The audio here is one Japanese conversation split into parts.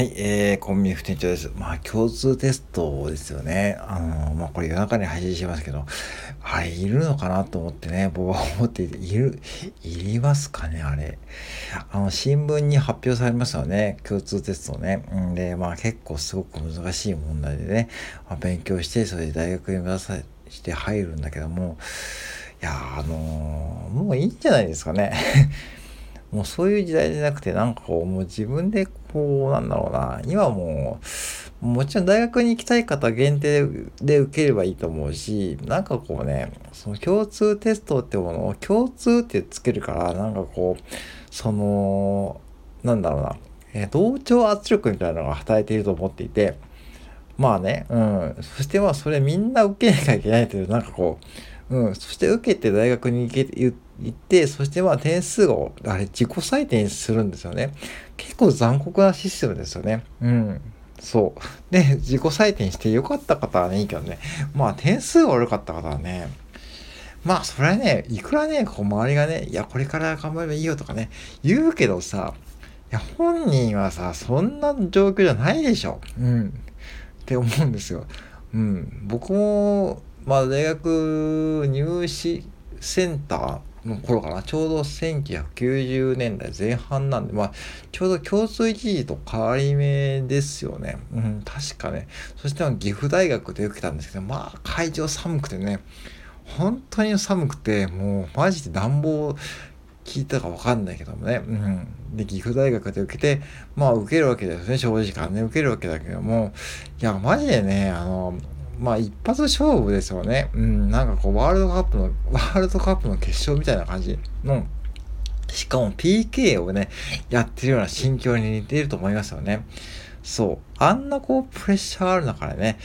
はい、えー、コンビニ副店長です。まあ、共通テストですよね。あのー、まあ、これ夜中に配信しますけど、あれ、いるのかなと思ってね、僕は思っていて、いる、いりますかね、あれ。あの、新聞に発表されますよね、共通テストね。んで、まあ、結構すごく難しい問題でね、まあ、勉強して、それで大学に目指さして入るんだけども、いやあのー、もういいんじゃないですかね。もうそういう時代じゃなくて、なんかこう、もう自分でこう、なんだろうな、今もう、もちろん大学に行きたい方限定で受ければいいと思うし、なんかこうね、その共通テストってものを共通ってつけるから、なんかこう、その、なんだろうな、え同調圧力みたいなのが働いていると思っていて、まあね、うん。そしてまあそれみんな受けなきゃいけないという、なんかこう、うん。そして受けて大学に行け、言って、行って、そしてまあ点数を、あれ自己採点するんですよね。結構残酷なシステムですよね。うん。そう。で、自己採点して良かった方はね、いいけどね。まあ点数が悪かった方はね、まあそれはね、いくらね、こう周りがね、いや、これから頑張ればいいよとかね、言うけどさ、いや、本人はさ、そんな状況じゃないでしょ。うん。って思うんですよ。うん。僕も、まあ大学入試センター、の頃かな。ちょうど1990年代前半なんでまあちょうど共通一時と変わり目ですよね。うん確かね。そして岐阜大学で受けたんですけどまあ会場寒くてね本当に寒くてもうマジで暖房聞いたか分かんないけどもね、うん、で岐阜大学で受けてまあ受けるわけですね。正直ね受けるわけだけども。いやマジでねあのまあ一発勝負ですよね。うん、なんかこうワールドカップの、ワールドカップの決勝みたいな感じの、しかも PK をね、やってるような心境に似ていると思いますよね。そう。あんなこうプレッシャーある中でね、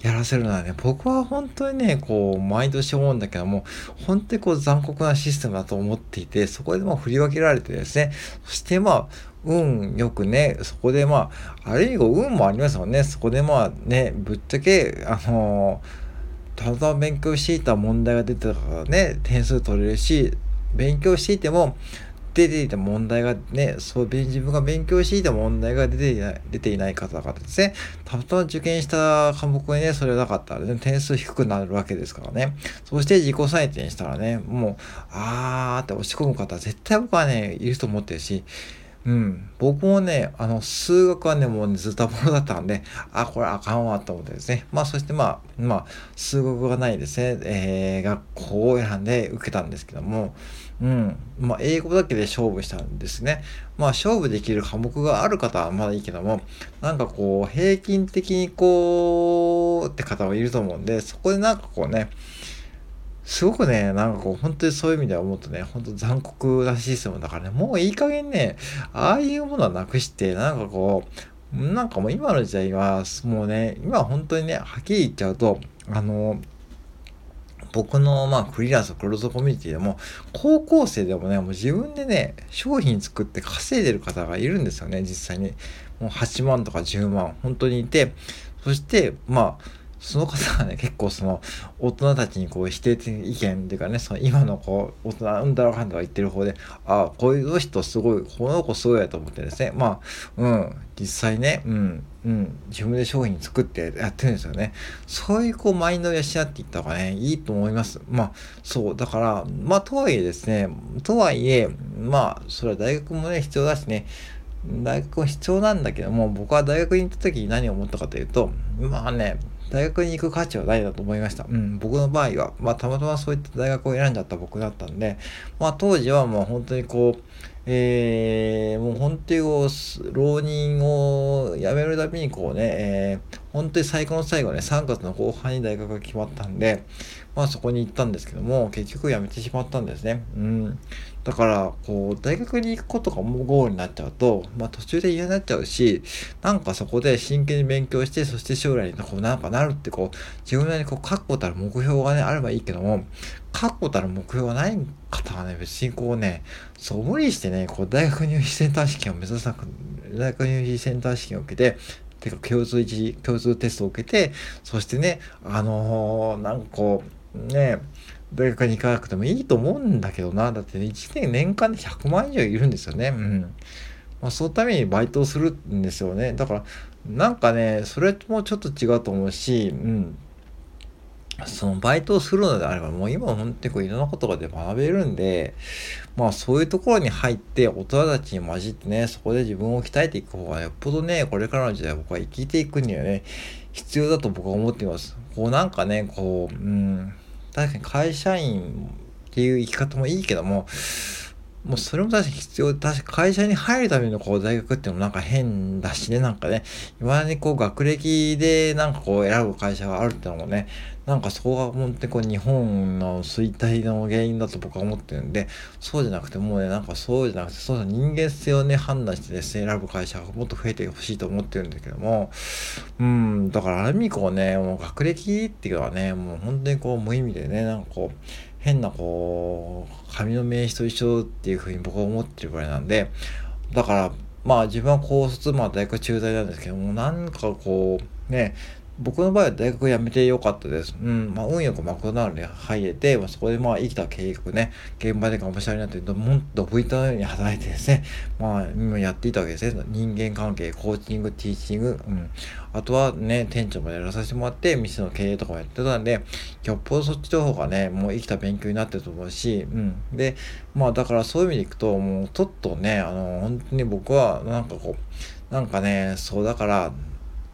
やらせるのはね、僕は本当にね、こう、毎年思うんだけども、本当にこう残酷なシステムだと思っていて、そこでも振り分けられてですね、そしてまあ、運よくね、そこでまあ、ある意味運もありますもんね、そこでまあね、ぶっちゃけ、あの、たまたま勉強していた問題が出てたからね、点数取れるし、勉強していても、出ていた問題がね、そう、自分が勉強していた問題が出ていない、出ていない方々ですね。たまたま受験した科目にね、それなかったらね、点数低くなるわけですからね。そして自己採点したらね、もう、あーって押し込む方絶対僕はね、いると思ってるし、うん。僕もね、あの、数学はね、もう、ね、ずたぼろだったんで、あ、これあかんわと思ってですね。まあ、そしてまあ、まあ、数学がないですね、えー、学校を選んで受けたんですけども、うん。まあ、英語だけで勝負したんですね。まあ、勝負できる科目がある方はまだいいけども、なんかこう、平均的にこう、って方もいると思うんで、そこでなんかこうね、すごくね、なんかこう、本当にそういう意味では思うとね、本当残酷なシステムだからね、もういい加減ね、ああいうものはなくして、なんかこう、なんかもう今の時代は、もうね、今本当にね、はっきり言っちゃうと、あの、僕のまあフリーランスクローズコミュニティでも高校生でもねもう自分でね商品作って稼いでる方がいるんですよね実際に。もう8万とか10万本当にいて。そしてまあその方がね、結構その、大人たちにこう否定的意見っていうかね、その今のこう、大人、うんだらかんだら言ってる方で、ああ、こういう人すごい、この子すごいやと思ってですね、まあ、うん、実際ね、うん、うん、自分で商品作ってやってるんですよね。そういうこう、マインドを養っていった方がね、いいと思います。まあ、そう、だから、まあ、とはいえですね、とはいえ、まあ、それは大学もね、必要だしね、大学も必要なんだけども、僕は大学に行った時に何を思ったかというと、まあね、大学に行く価値はないなと思いました。うん、僕の場合は、まあ、たまたまそういった大学を選んじゃった僕だったんで、まあ、当時はもう本当にこう、えー、もう本当に、浪人を辞めるたびにこうね、えー、本当に最後の最後ね、3月の後半に大学が決まったんで、まあそこに行ったんですけども、結局辞めてしまったんですね。うん。だから、こう、大学に行くことがもうゴールになっちゃうと、まあ途中で嫌になっちゃうし、なんかそこで真剣に勉強して、そして将来にこうなんかなるってこう、自分なりにこう確固たる目標がね、あればいいけども、確固たる目標がない方はね、別にこうね、そう無理してね、こう大学入試センター試験を目指さなく、大学入試センター試験を受けて、てか共通一次、共通テストを受けて、そしてね、あのー、なんかこう、ね、大学に行かなくてもいいと思うんだけどな。だって、ね、1年年間で100万以上いるんですよね。うん。まあ、そのためにバイトをするんですよね。だから、なんかね、それもちょっと違うと思うし、うん。そのバイトをするのであれば、もう今本当にこういろんなことがで学べるんで、まあそういうところに入って大人たちに混じってね、そこで自分を鍛えていく方がよっぽどね、これからの時代僕は生きていくにはね、必要だと僕は思っています。こうなんかね、こう、うん、確かに会社員っていう生き方もいいけども、もうそれも確かに必要で。確か会社に入るためのこう大学っていうのもなんか変だしね、なんかね、今にこう学歴でなんかこう選ぶ会社があるってのもね、なんかそこが本当にこう日本の衰退の原因だと僕は思ってるんで、そうじゃなくてもうね、なんかそうじゃなくて、そう人間性をね、判断してですね、選ぶ会社がもっと増えてほしいと思ってるんだけども、うん、だからある意味こうね、もう学歴っていうのはね、もう本当にこう無意味でね、なんかこう、変なこう紙の名刺と一緒っていうふうに僕は思ってるぐらいなんでだからまあ自分は高卒まあ大学中大なんですけどもなんかこうね僕の場合は大学辞めてよかったです。うん。まあ、運よくマクドナルドに入れて、まあ、そこでまあ生きた計画ね、現場でがむしゃらになって、もっと V タのように働いてですね、まあ、今やっていたわけですね。人間関係、コーチング、ティーチング、うん。あとはね、店長までやらさせてもらって、店の経営とかもやってたんで、よっぽどそっちの方がね、もう生きた勉強になってると思うし、うん。で、まあ、だからそういう意味でいくと、もうちょっとね、あの、本当に僕は、なんかこう、なんかね、そうだから、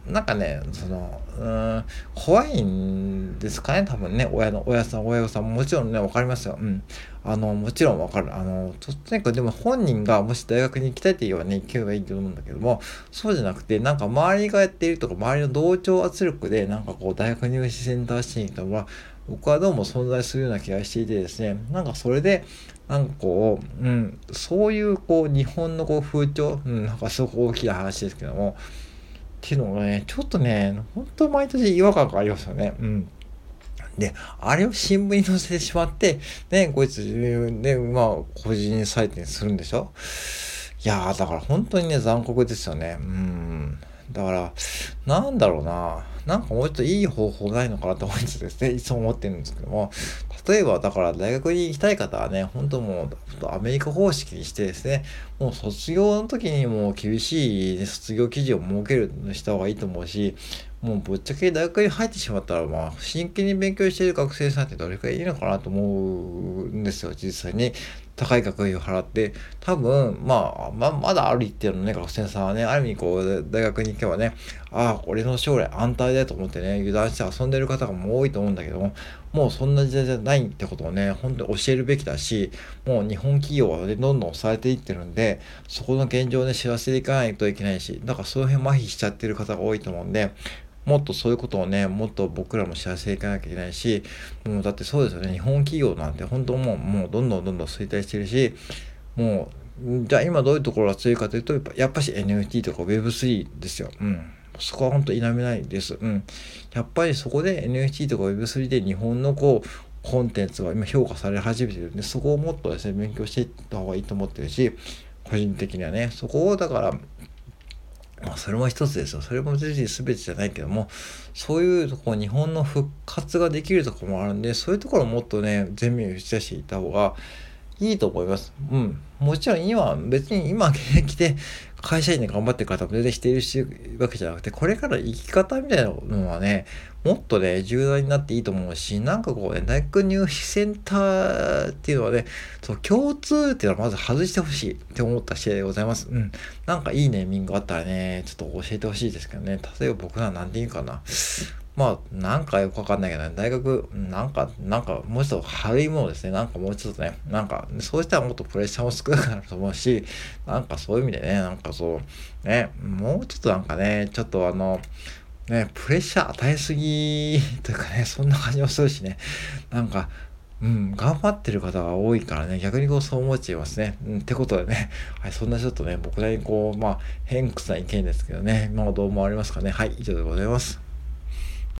なんかね、その、うん、怖いんですかね、多分ね、親の、親さん、親御さんももちろんね、わかりますよ。うん。あの、もちろんわかる。あの、とにかくでも本人がもし大学に行きたいって言えばね、行けばいいと思うんだけども、そうじゃなくて、なんか周りがやっているとか、周りの同調圧力で、なんかこう、大学入試センター試験とか僕はどうも存在するような気がしていてですね、なんかそれで、なんかこう、うん、そういうこう、日本のこう風潮、うん、なんかすごく大きな話ですけども、っていうのがね、ちょっとね、本当毎年違和感がありますよね。うん。で、あれを新聞に載せてしまって、ね、こいつ、ね、まあ、個人採点するんでしょ？いやー、だから本当にね、残酷ですよね。うん。だから、なんだろうな。なんかもうちょっといい方法ないのかなと思いつつですね、いつも思ってるんですけども、例えば、だから大学に行きたい方はね、本当もう、アメリカ方式にしてですね、もう卒業の時にもう厳しい、卒業記事を設けるのした方がいいと思うし、もうぶっちゃけ大学に入ってしまったら、まあ、真剣に勉強している学生さんってどれくらいいいのかなと思うんですよ、実際に。高い学費を払って、多分、まあ、ままだある一定のね、学生さんはね、ある意味こう、大学に行けばね、ああ、俺の将来安泰だと思ってね、油断して遊んでる方がもう多いと思うんだけども、もうそんな時代じゃないってことをね、本当に教えるべきだし、もう日本企業はね、どんどんされていってるんで、そこの現状をね、知らせていかないといけないし、だからその辺麻痺しちゃってる方が多いと思うんで、もっとそういうことをね、もっと僕らも知らせていかなきゃいけないし、もうだってそうですよね、日本企業なんて本当もう、もうどんどんどんどん衰退してるし、もう、じゃあ今どういうところが強いかというと、やっぱし NFT とか Web3 ですよ。うん。そこは本当否めないです。うん。やっぱりそこで NFT とか Web3 で日本のこう、コンテンツが今評価され始めてるんで、そこをもっとですね、勉強していった方がいいと思ってるし、個人的にはね、そこをだから、まあ、それも一つですよ。それも全てじゃないけども、そういうとこ日本の復活ができるところもあるんで、そういうところをもっとね、全面打ち出していた方がいいと思います。うん。もちろん今、別に今現役で会社員で頑張ってる方も全然否定してるわけじゃなくて、これから生き方みたいなのはね、もっとね、重大になっていいと思うし、なんかこうね、大学入試センターっていうのはね、そう共通っていうのはまず外してほしいって思った試合でございます。うん。なんかいいネーミングがあったらね、ちょっと教えてほしいですけどね、例えば僕ら何て言うかな。まあ、なんかよくわかんないけどね、大学、なんか、なんか、もうちょっと軽いものですね。なんかもうちょっとね、なんか、そうしたらもっとプレッシャーも少なくなると思うし、なんかそういう意味でね、なんかそう、ね、もうちょっとなんかね、ちょっとあの、ね、プレッシャー与えすぎというかね、そんな感じもするしね、なんか、うん、頑張ってる方が多いからね、逆にこうそう思っちゃいますね。うん、ってことでね、はい、そんなちょっとね、僕なりにこう、まあ、偏屈な意見ですけどね、今はどう思われますかね。はい、以上でございます。